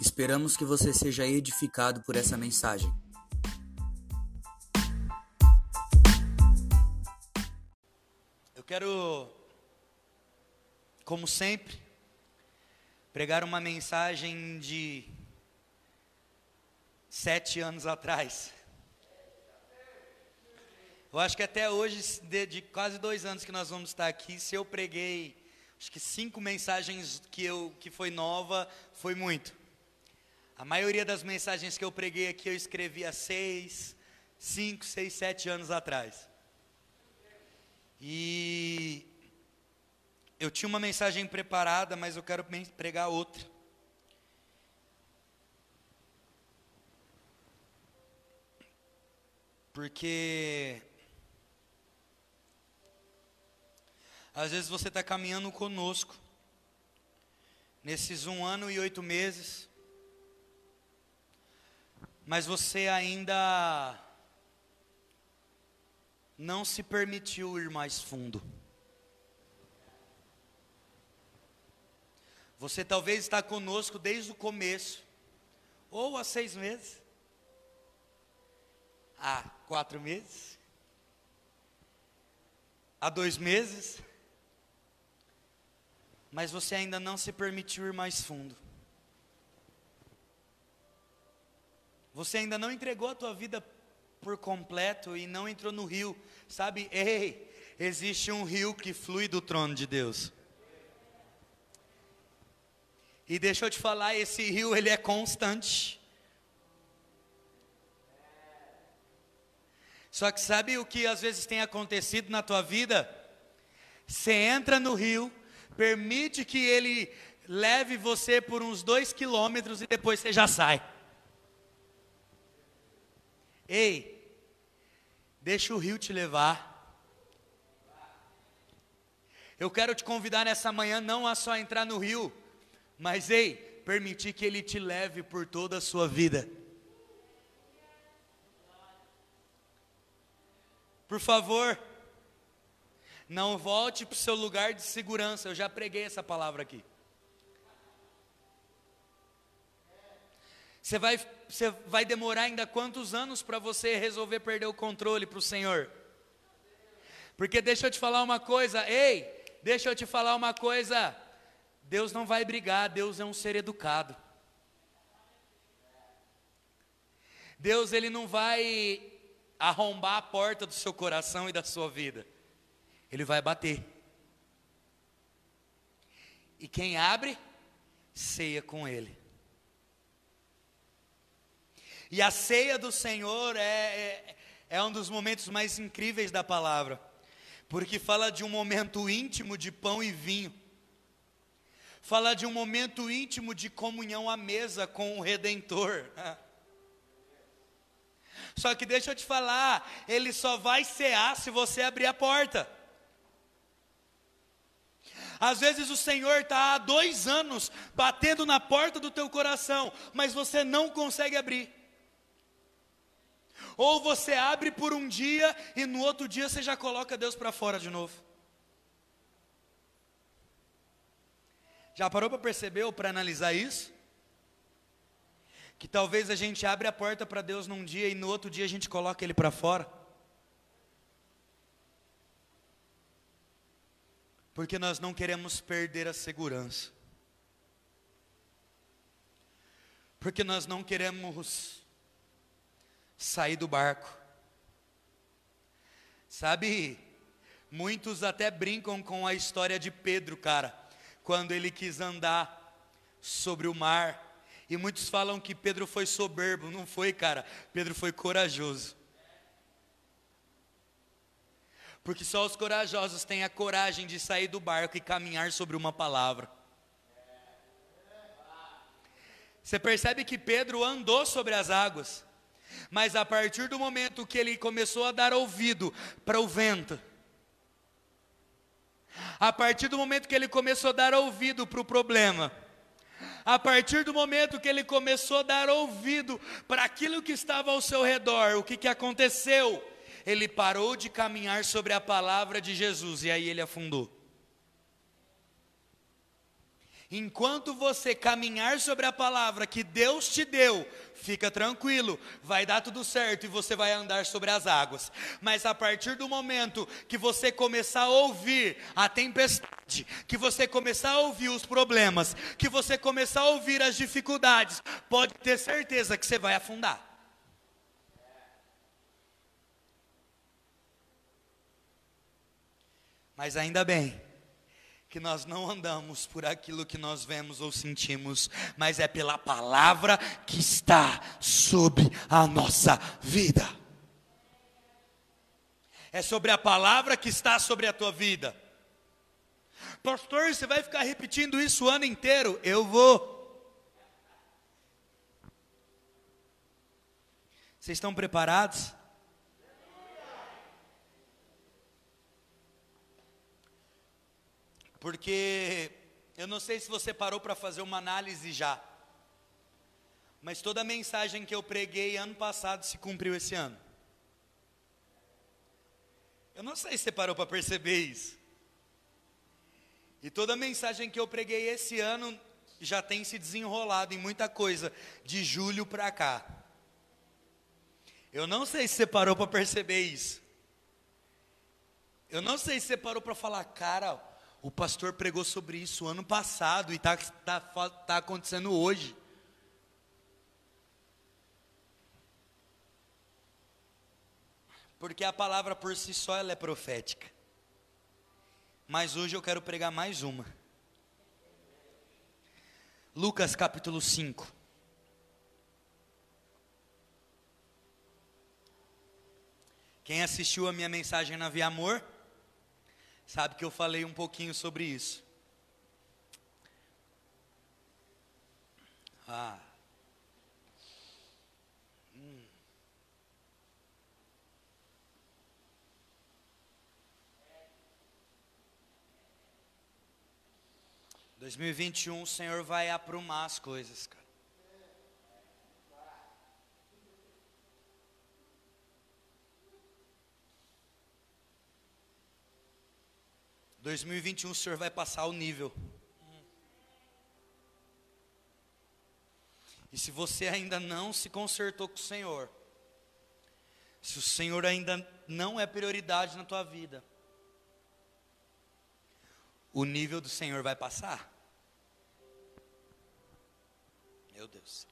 Esperamos que você seja edificado por essa mensagem. Eu quero, como sempre, pregar uma mensagem de sete anos atrás. Eu acho que até hoje, de, de, quase dois anos que nós vamos estar aqui, se eu preguei, acho que cinco mensagens que eu que foi nova, foi muito. A maioria das mensagens que eu preguei aqui eu escrevi há seis, cinco, seis, sete anos atrás. E eu tinha uma mensagem preparada, mas eu quero pregar outra. Porque às vezes você está caminhando conosco, nesses um ano e oito meses, mas você ainda não se permitiu ir mais fundo. Você talvez está conosco desde o começo, ou há seis meses, há quatro meses, há dois meses, mas você ainda não se permitiu ir mais fundo. Você ainda não entregou a tua vida por completo e não entrou no rio. Sabe, ei, existe um rio que flui do trono de Deus. E deixa eu te falar, esse rio ele é constante. Só que sabe o que às vezes tem acontecido na tua vida? Você entra no rio, permite que ele leve você por uns dois quilômetros e depois você já sai. Ei, deixa o rio te levar. Eu quero te convidar nessa manhã não a só entrar no rio, mas ei, permitir que ele te leve por toda a sua vida. Por favor, não volte para o seu lugar de segurança. Eu já preguei essa palavra aqui. Você vai, você vai demorar ainda quantos anos para você resolver perder o controle para o Senhor? Porque deixa eu te falar uma coisa, ei, deixa eu te falar uma coisa. Deus não vai brigar, Deus é um ser educado. Deus ele não vai arrombar a porta do seu coração e da sua vida. Ele vai bater. E quem abre, ceia com ele. E a ceia do Senhor é, é, é, um dos momentos mais incríveis da palavra, porque fala de um momento íntimo de pão e vinho, fala de um momento íntimo de comunhão à mesa com o Redentor. Só que deixa eu te falar, ele só vai cear se você abrir a porta. Às vezes o Senhor está há dois anos batendo na porta do teu coração, mas você não consegue abrir. Ou você abre por um dia e no outro dia você já coloca Deus para fora de novo. Já parou para perceber ou para analisar isso? Que talvez a gente abre a porta para Deus num dia e no outro dia a gente coloca ele para fora. Porque nós não queremos perder a segurança. Porque nós não queremos sair do barco. Sabe, muitos até brincam com a história de Pedro, cara, quando ele quis andar sobre o mar. E muitos falam que Pedro foi soberbo, não foi, cara. Pedro foi corajoso. Porque só os corajosos têm a coragem de sair do barco e caminhar sobre uma palavra. Você percebe que Pedro andou sobre as águas. Mas a partir do momento que ele começou a dar ouvido para o vento, a partir do momento que ele começou a dar ouvido para o problema, a partir do momento que ele começou a dar ouvido para aquilo que estava ao seu redor, o que, que aconteceu? Ele parou de caminhar sobre a palavra de Jesus e aí ele afundou. Enquanto você caminhar sobre a palavra que Deus te deu, fica tranquilo, vai dar tudo certo e você vai andar sobre as águas. Mas a partir do momento que você começar a ouvir a tempestade, que você começar a ouvir os problemas, que você começar a ouvir as dificuldades, pode ter certeza que você vai afundar. Mas ainda bem que nós não andamos por aquilo que nós vemos ou sentimos, mas é pela palavra que está sobre a nossa vida. É sobre a palavra que está sobre a tua vida. Pastor, você vai ficar repetindo isso o ano inteiro? Eu vou. Vocês estão preparados? Porque eu não sei se você parou para fazer uma análise já, mas toda a mensagem que eu preguei ano passado se cumpriu esse ano. Eu não sei se você parou para perceber isso. E toda a mensagem que eu preguei esse ano já tem se desenrolado em muita coisa, de julho para cá. Eu não sei se você parou para perceber isso. Eu não sei se você parou para falar, cara, o pastor pregou sobre isso ano passado e está tá, tá acontecendo hoje. Porque a palavra por si só ela é profética. Mas hoje eu quero pregar mais uma. Lucas capítulo 5. Quem assistiu a minha mensagem na Via Amor? Sabe que eu falei um pouquinho sobre isso. Ah. Hum. Dois mil e vinte e um, o Senhor vai aprumar as coisas, cara. 2021 o senhor vai passar o nível. E se você ainda não se consertou com o Senhor, se o Senhor ainda não é prioridade na tua vida, o nível do Senhor vai passar. Meu Deus.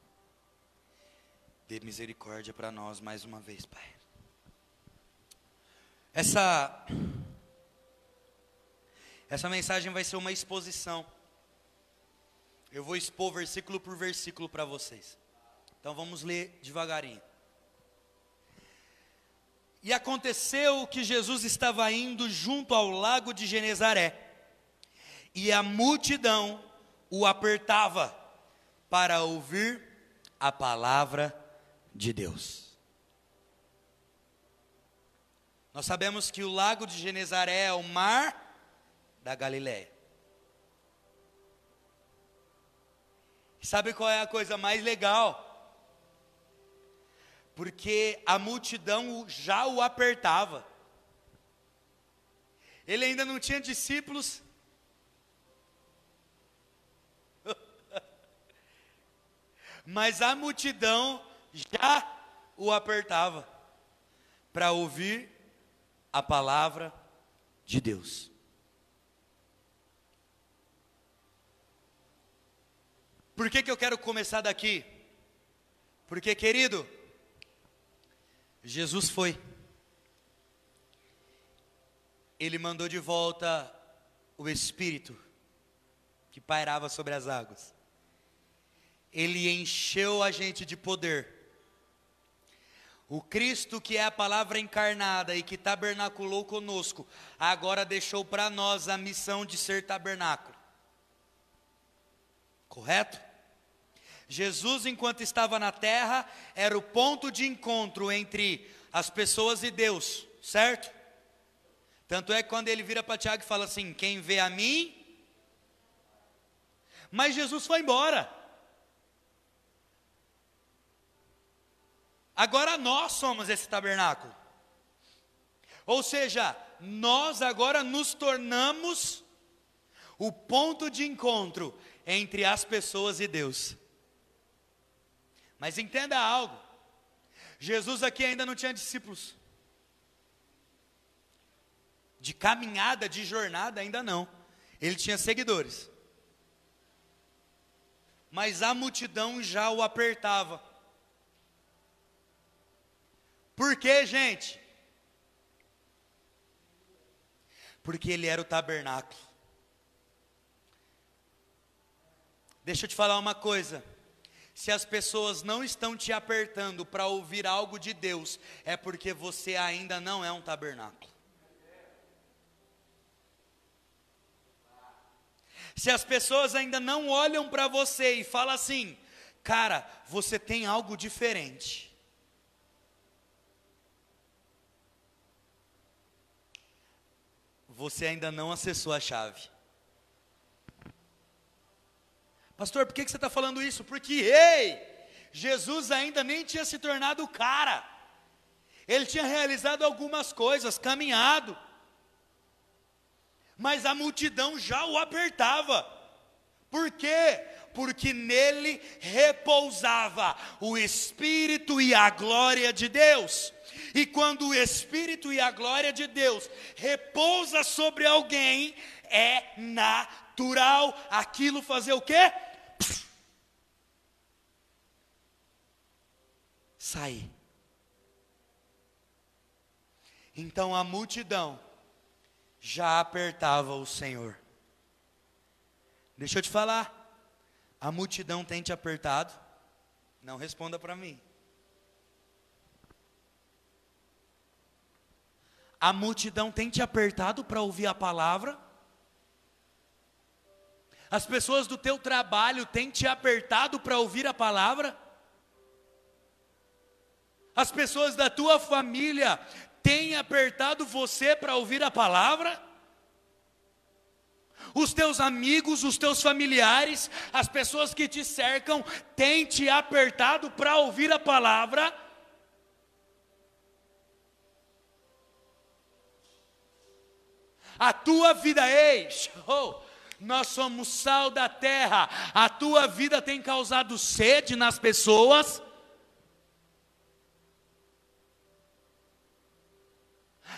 Dê misericórdia para nós mais uma vez, Pai. Essa essa mensagem vai ser uma exposição. Eu vou expor versículo por versículo para vocês. Então vamos ler devagarinho. E aconteceu que Jesus estava indo junto ao lago de Genezaré, e a multidão o apertava para ouvir a palavra de Deus. Nós sabemos que o lago de Genezaré é o mar da Galiléia. Sabe qual é a coisa mais legal? Porque a multidão já o apertava. Ele ainda não tinha discípulos. Mas a multidão já o apertava para ouvir a palavra de Deus. Por que, que eu quero começar daqui? Porque, querido, Jesus foi. Ele mandou de volta o Espírito que pairava sobre as águas. Ele encheu a gente de poder. O Cristo, que é a palavra encarnada e que tabernaculou conosco, agora deixou para nós a missão de ser tabernáculo. Correto? Jesus, enquanto estava na terra, era o ponto de encontro entre as pessoas e Deus, certo? Tanto é que quando ele vira para Tiago e fala assim: Quem vê a mim. Mas Jesus foi embora. Agora nós somos esse tabernáculo. Ou seja, nós agora nos tornamos o ponto de encontro entre as pessoas e Deus. Mas entenda algo: Jesus aqui ainda não tinha discípulos. De caminhada, de jornada, ainda não. Ele tinha seguidores. Mas a multidão já o apertava. Por quê, gente? Porque ele era o tabernáculo. Deixa eu te falar uma coisa. Se as pessoas não estão te apertando para ouvir algo de Deus, é porque você ainda não é um tabernáculo. Se as pessoas ainda não olham para você e falam assim, cara, você tem algo diferente. Você ainda não acessou a chave. Pastor, por que, você está falando isso? Porque, ei, Jesus ainda nem tinha se tornado o cara. Ele tinha realizado algumas coisas, caminhado. Mas a multidão já o apertava. Por quê? Porque nele repousava o Espírito e a glória de Deus. E quando o Espírito e a glória de Deus repousa sobre alguém, é natural aquilo fazer o quê? sair. Então a multidão já apertava o Senhor. Deixa eu te falar, a multidão tem te apertado? Não responda para mim. A multidão tem te apertado para ouvir a palavra? As pessoas do teu trabalho têm te apertado para ouvir a palavra? As pessoas da tua família têm apertado você para ouvir a palavra? Os teus amigos, os teus familiares, as pessoas que te cercam, têm te apertado para ouvir a palavra? A tua vida, ei, oh, nós somos sal da terra, a tua vida tem causado sede nas pessoas?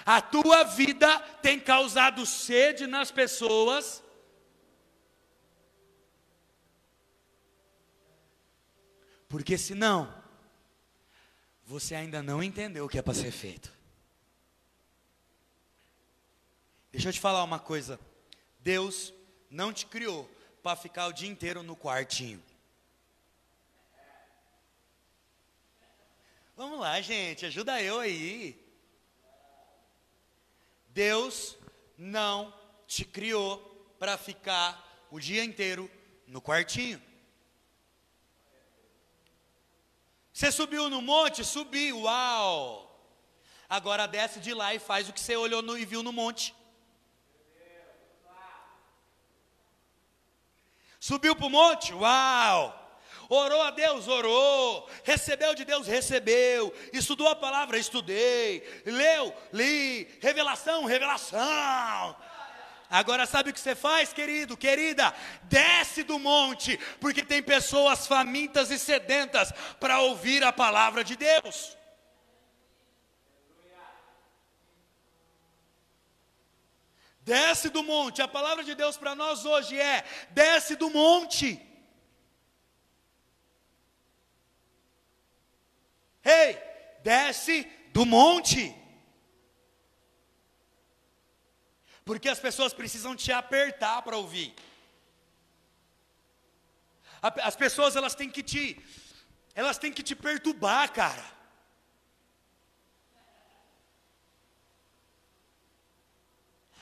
a tua vida tem causado sede nas pessoas. Porque senão, você ainda não entendeu o que é para ser feito. Deixa eu te falar uma coisa. Deus não te criou para ficar o dia inteiro no quartinho. Vamos lá, gente, ajuda eu aí. Deus não te criou para ficar o dia inteiro no quartinho. Você subiu no monte? Subi, uau! Agora desce de lá e faz o que você olhou no, e viu no monte. Subiu para o monte? Uau! Orou a Deus, orou. Recebeu de Deus, recebeu. Estudou a palavra, estudei. Leu, li. Revelação, revelação. Agora sabe o que você faz, querido, querida? Desce do monte, porque tem pessoas famintas e sedentas para ouvir a palavra de Deus. Desce do monte, a palavra de Deus para nós hoje é: desce do monte. Ei, desce do monte. Porque as pessoas precisam te apertar para ouvir. As pessoas elas têm que te elas têm que te perturbar, cara.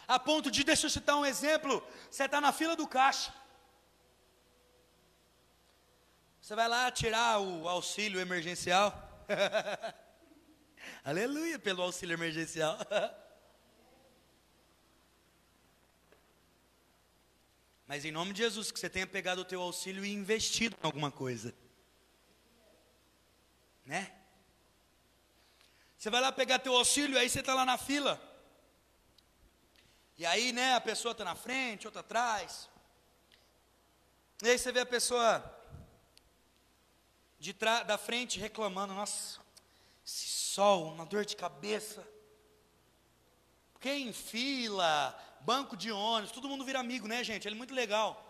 A ponto de, deixa eu citar um exemplo, você está na fila do caixa. Você vai lá tirar o auxílio emergencial. Aleluia pelo auxílio emergencial. Mas em nome de Jesus, que você tenha pegado o teu auxílio e investido em alguma coisa. Né? Você vai lá pegar teu auxílio, aí você está lá na fila. E aí, né, a pessoa está na frente, outra atrás. E aí você vê a pessoa de da frente reclamando, nossa, esse sol, uma dor de cabeça. Quem fila, banco de ônibus, todo mundo vira amigo, né, gente? Ele é muito legal.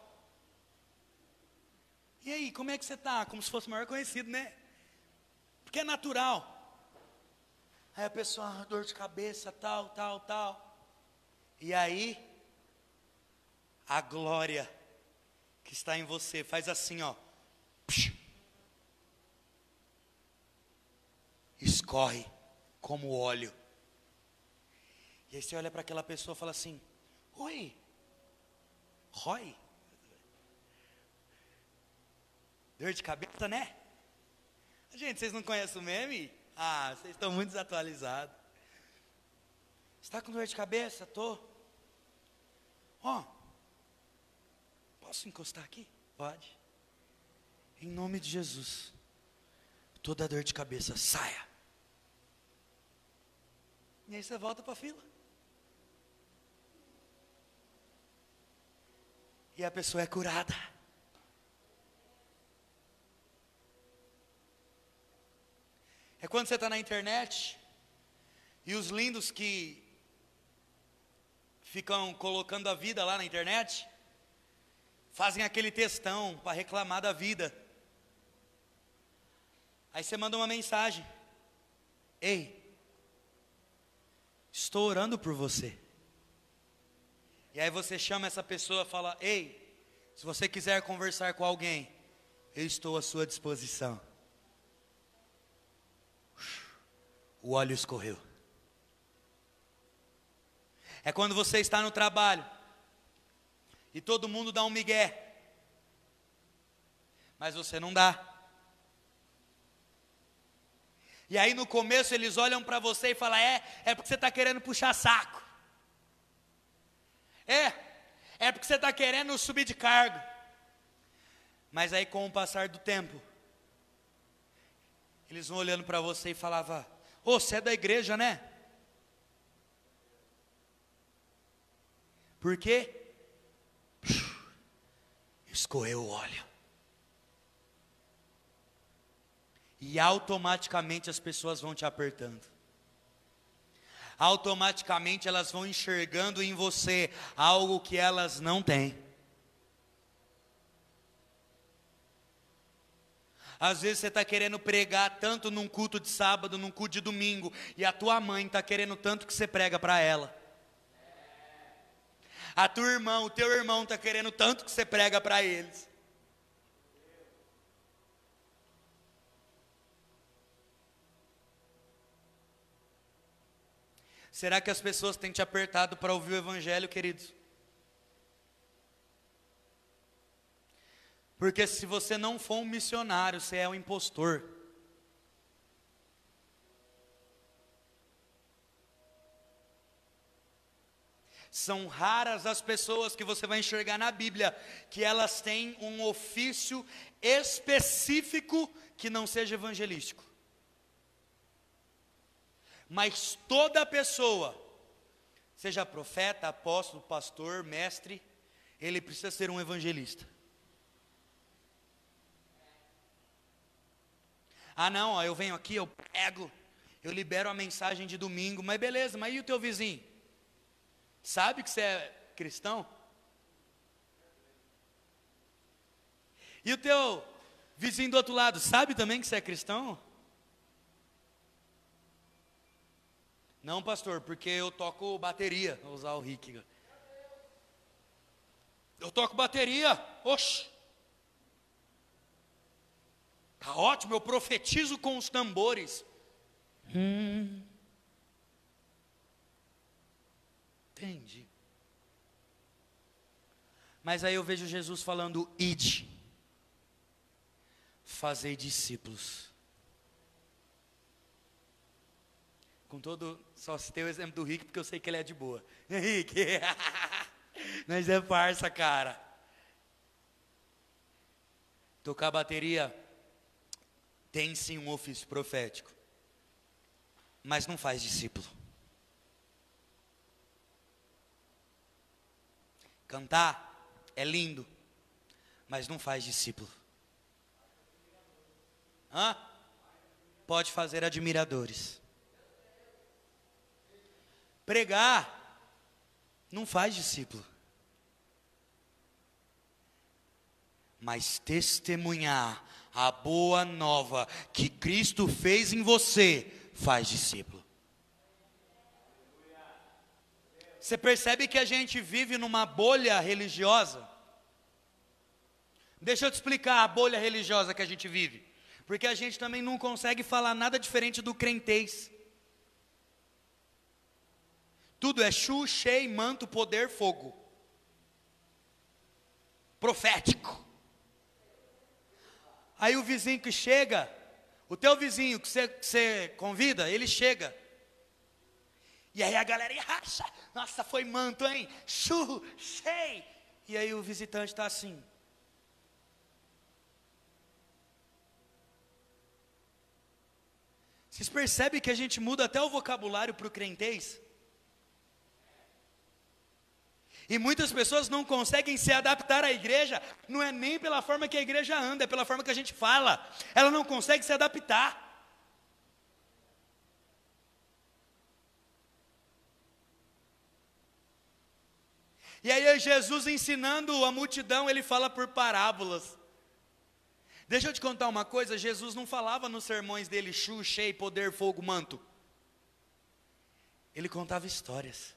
E aí, como é que você está? Como se fosse o maior conhecido, né? Porque é natural. Aí a pessoa, ah, dor de cabeça, tal, tal, tal. E aí, a glória que está em você faz assim, ó. Escorre como óleo. E aí você olha para aquela pessoa e fala assim: Oi, Roy. Dor de cabeça, né? Gente, vocês não conhecem o meme? Ah, vocês estão muito desatualizados. Está com dor de cabeça? Tô. Ó, oh, posso encostar aqui? Pode. Em nome de Jesus, toda dor de cabeça saia. E aí você volta para a fila. E a pessoa é curada. É quando você está na internet e os lindos que ficam colocando a vida lá na internet fazem aquele textão para reclamar da vida. Aí você manda uma mensagem: Ei, estou orando por você. E aí você chama essa pessoa e fala: Ei, se você quiser conversar com alguém, eu estou à sua disposição. o óleo escorreu. É quando você está no trabalho e todo mundo dá um migué, mas você não dá. E aí no começo eles olham para você e falam: é, é porque você está querendo puxar saco. É, é porque você está querendo subir de cargo. Mas aí com o passar do tempo, eles vão olhando para você e falavam: Ô, oh, você é da igreja, né? Por quê? Escorreu o óleo. E automaticamente as pessoas vão te apertando. Automaticamente elas vão enxergando em você algo que elas não têm. Às vezes você está querendo pregar tanto num culto de sábado, num culto de domingo, e a tua mãe está querendo tanto que você prega para ela. A tua irmã, o teu irmão está querendo tanto que você prega para eles. Será que as pessoas têm te apertado para ouvir o Evangelho, queridos? Porque se você não for um missionário, você é um impostor. São raras as pessoas que você vai enxergar na Bíblia que elas têm um ofício específico que não seja evangelístico. Mas toda pessoa, seja profeta, apóstolo, pastor, mestre, ele precisa ser um evangelista. Ah, não, ó, eu venho aqui, eu prego, eu libero a mensagem de domingo, mas beleza, mas e o teu vizinho? Sabe que você é cristão? E o teu vizinho do outro lado, sabe também que você é cristão? Não, pastor, porque eu toco bateria, vou usar o Rick. Eu toco bateria, oxe. Tá ótimo, eu profetizo com os tambores. Hum. Entendi. Mas aí eu vejo Jesus falando: ide, fazei discípulos. Com todo, só citei o exemplo do Rick, porque eu sei que ele é de boa. Rick, nós é farsa, cara. Tocar bateria tem sim um ofício profético, mas não faz discípulo. Cantar é lindo, mas não faz discípulo. Hã? Pode fazer admiradores. Pregar não faz discípulo. Mas testemunhar a boa nova que Cristo fez em você faz discípulo. Você percebe que a gente vive numa bolha religiosa? Deixa eu te explicar a bolha religiosa que a gente vive. Porque a gente também não consegue falar nada diferente do crentez. Tudo é chu, chei, manto, poder, fogo. Profético. Aí o vizinho que chega, o teu vizinho que você, convida, ele chega. E aí a galera racha. Nossa, foi manto, hein? Chu, chei. E aí o visitante está assim. Vocês percebem que a gente muda até o vocabulário para o crentez? E muitas pessoas não conseguem se adaptar à igreja, não é nem pela forma que a igreja anda, é pela forma que a gente fala. Ela não consegue se adaptar. E aí Jesus ensinando a multidão, ele fala por parábolas. Deixa eu te contar uma coisa: Jesus não falava nos sermões dele chu, cheio, poder, fogo, manto. Ele contava histórias.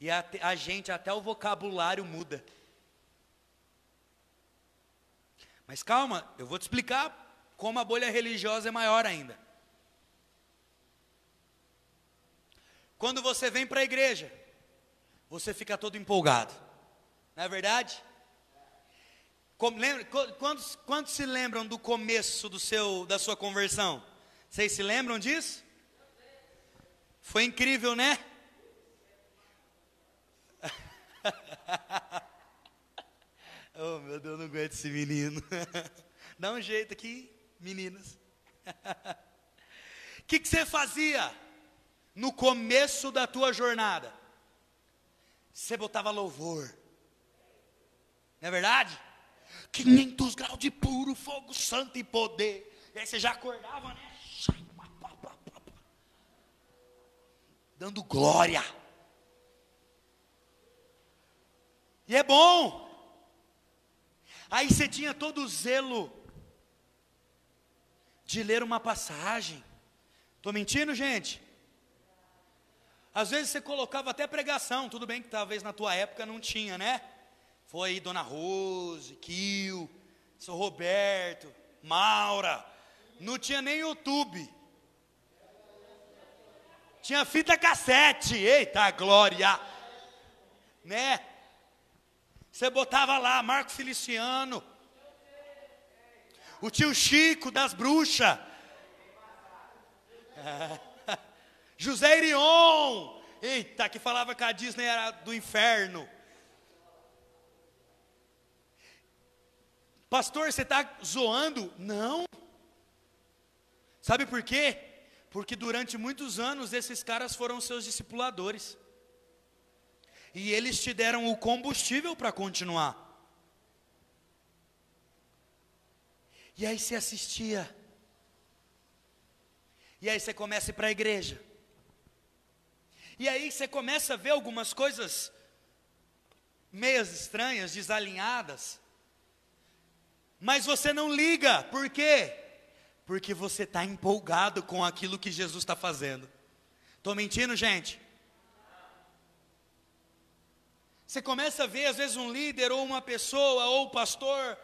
E a, a gente, até o vocabulário muda. Mas calma, eu vou te explicar como a bolha religiosa é maior ainda. Quando você vem para a igreja, você fica todo empolgado, não é verdade? Como, lembra, quantos, quantos se lembram do começo do seu, da sua conversão? Vocês se lembram disso? Foi incrível, né? oh, meu Deus, não aguento esse menino. Dá um jeito aqui, meninas. O que, que você fazia no começo da tua jornada? Você botava louvor. Não é verdade? 500 graus de puro fogo santo e poder. E aí você já acordava, né? Dando glória. E é bom. Aí você tinha todo o zelo de ler uma passagem. Estou mentindo, gente? Às vezes você colocava até pregação, tudo bem que talvez na tua época não tinha, né? Foi aí Dona Rose, Kio, São Roberto, Maura. Não tinha nem YouTube. Tinha fita cassete. Eita glória! Né? Você botava lá Marco Feliciano. O tio Chico das bruxas. José Irion. Eita, que falava que a Disney era do inferno. Pastor, você está zoando? Não. Sabe por quê? Porque durante muitos anos esses caras foram seus discipuladores. E eles te deram o combustível para continuar. E aí você assistia. E aí você começa para a igreja. E aí você começa a ver algumas coisas meias estranhas, desalinhadas. Mas você não liga, por quê? Porque você está empolgado com aquilo que Jesus está fazendo. Estou mentindo, gente? Você começa a ver, às vezes, um líder, ou uma pessoa, ou o pastor,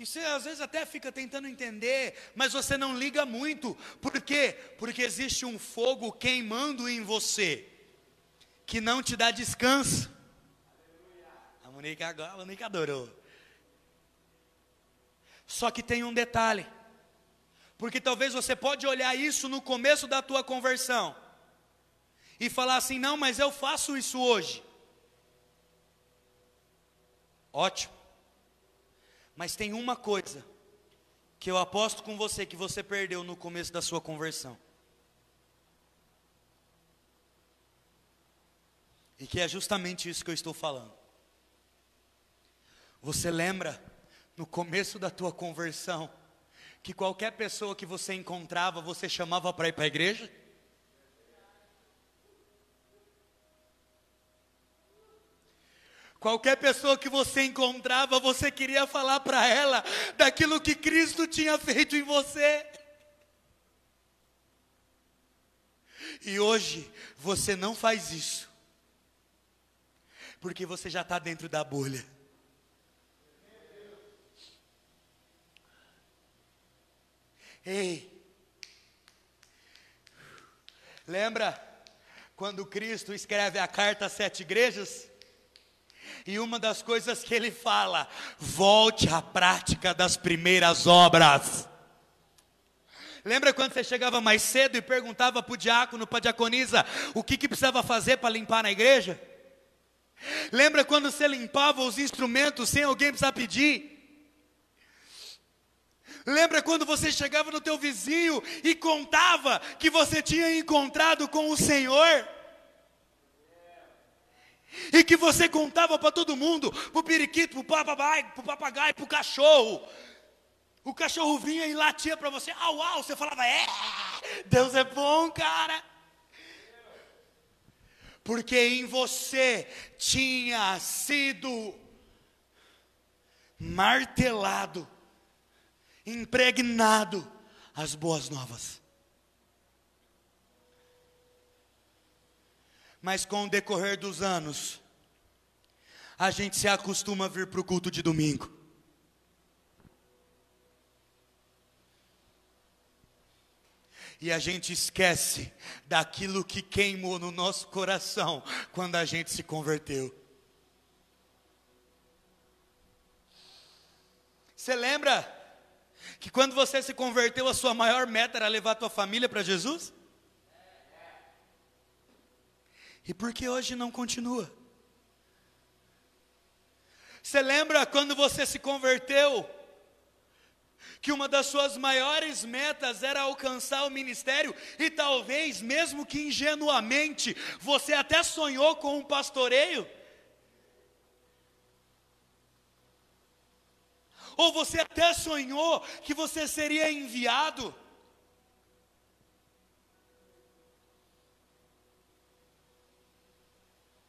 e você às vezes até fica tentando entender, mas você não liga muito. Por quê? Porque existe um fogo queimando em você, que não te dá descanso. A Monique agora, a adorou. Só que tem um detalhe. Porque talvez você pode olhar isso no começo da tua conversão e falar assim: "Não, mas eu faço isso hoje". Ótimo. Mas tem uma coisa que eu aposto com você que você perdeu no começo da sua conversão. E que é justamente isso que eu estou falando. Você lembra no começo da tua conversão que qualquer pessoa que você encontrava, você chamava para ir para a igreja? Qualquer pessoa que você encontrava, você queria falar para ela daquilo que Cristo tinha feito em você. E hoje você não faz isso, porque você já está dentro da bolha. Ei, lembra quando Cristo escreve a carta às sete igrejas? E uma das coisas que ele fala, volte à prática das primeiras obras. Lembra quando você chegava mais cedo e perguntava para o diácono, para a diaconisa, o que, que precisava fazer para limpar na igreja? Lembra quando você limpava os instrumentos sem alguém precisar pedir? Lembra quando você chegava no teu vizinho e contava que você tinha encontrado com o Senhor? E que você contava para todo mundo, para o periquito, para o papagaio, para o cachorro. O cachorro vinha e latia para você, au, au, você falava, é, Deus é bom, cara. Porque em você tinha sido martelado, impregnado as boas novas. Mas com o decorrer dos anos, a gente se acostuma a vir para o culto de domingo. E a gente esquece daquilo que queimou no nosso coração quando a gente se converteu. Você lembra que quando você se converteu, a sua maior meta era levar a tua família para Jesus? E por que hoje não continua? Você lembra quando você se converteu? Que uma das suas maiores metas era alcançar o ministério, e talvez, mesmo que ingenuamente, você até sonhou com um pastoreio? Ou você até sonhou que você seria enviado?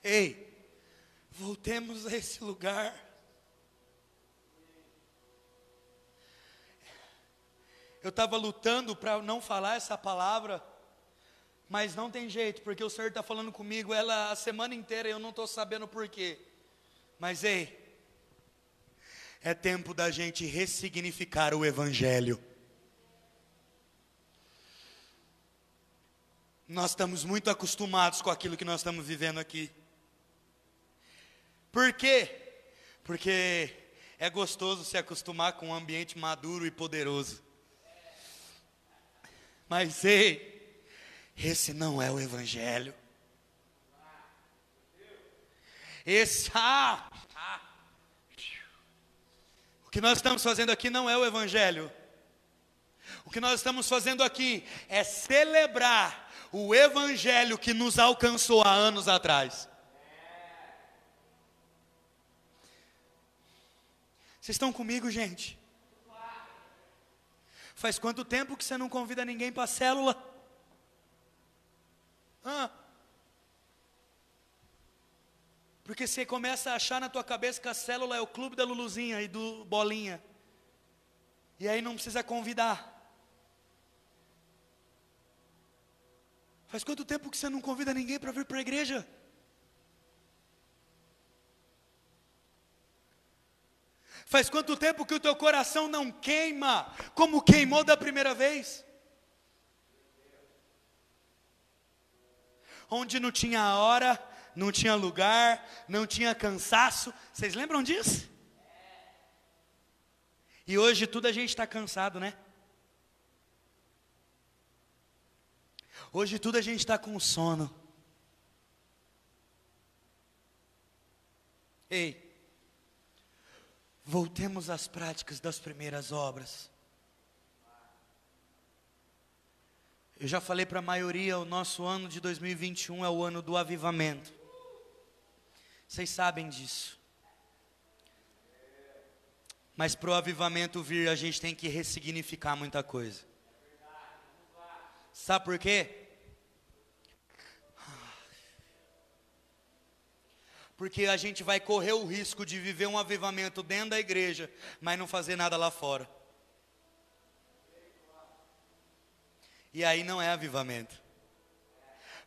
Ei, voltemos a esse lugar. Eu estava lutando para não falar essa palavra, mas não tem jeito, porque o Senhor está falando comigo ela a semana inteira e eu não estou sabendo porquê. Mas ei, é tempo da gente ressignificar o Evangelho. Nós estamos muito acostumados com aquilo que nós estamos vivendo aqui. Por quê? Porque é gostoso se acostumar com um ambiente maduro e poderoso. Mas ei, esse não é o Evangelho. Esse, ah, o que nós estamos fazendo aqui não é o Evangelho. O que nós estamos fazendo aqui é celebrar o Evangelho que nos alcançou há anos atrás. Vocês estão comigo, gente? Faz quanto tempo que você não convida ninguém para a célula? Ah. Porque você começa a achar na tua cabeça que a célula é o clube da Luluzinha e do Bolinha. E aí não precisa convidar. Faz quanto tempo que você não convida ninguém para vir para a igreja? Faz quanto tempo que o teu coração não queima como queimou da primeira vez? Onde não tinha hora, não tinha lugar, não tinha cansaço. Vocês lembram disso? E hoje tudo a gente está cansado, né? Hoje tudo a gente está com sono. Ei, Voltemos às práticas das primeiras obras. Eu já falei para a maioria, o nosso ano de 2021 é o ano do avivamento. Vocês sabem disso. Mas para o avivamento vir, a gente tem que ressignificar muita coisa. Sabe por quê? Porque a gente vai correr o risco de viver um avivamento dentro da igreja, mas não fazer nada lá fora. E aí não é avivamento.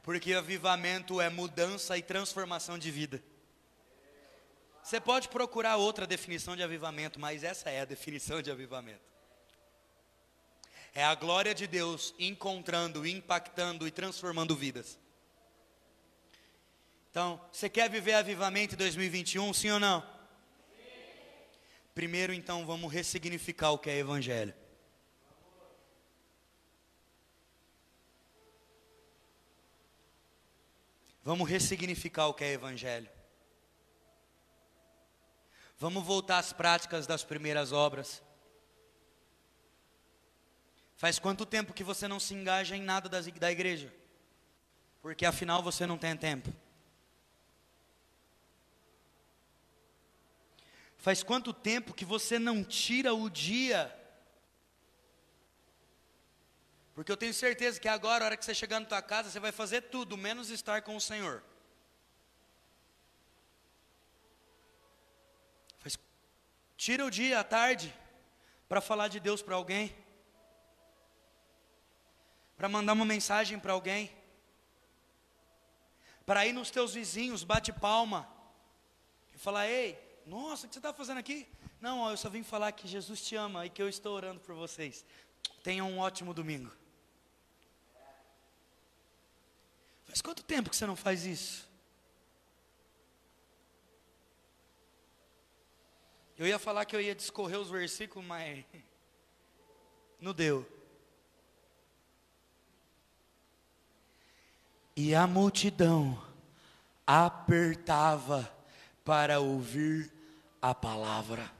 Porque avivamento é mudança e transformação de vida. Você pode procurar outra definição de avivamento, mas essa é a definição de avivamento. É a glória de Deus encontrando, impactando e transformando vidas. Então, você quer viver avivamento em 2021, sim ou não? Sim. Primeiro, então, vamos ressignificar o que é evangelho. Vamos ressignificar o que é evangelho. Vamos voltar às práticas das primeiras obras. Faz quanto tempo que você não se engaja em nada da igreja? Porque afinal você não tem tempo. Faz quanto tempo que você não tira o dia? Porque eu tenho certeza que agora, a hora que você chegar na tua casa, você vai fazer tudo, menos estar com o Senhor. Tira o dia, a tarde, para falar de Deus para alguém, para mandar uma mensagem para alguém, para ir nos teus vizinhos, bate palma, e falar: Ei, nossa, o que você está fazendo aqui? Não, ó, eu só vim falar que Jesus te ama e que eu estou orando por vocês. Tenham um ótimo domingo. Faz quanto tempo que você não faz isso? Eu ia falar que eu ia discorrer os versículos, mas não deu. E a multidão apertava para ouvir a palavra.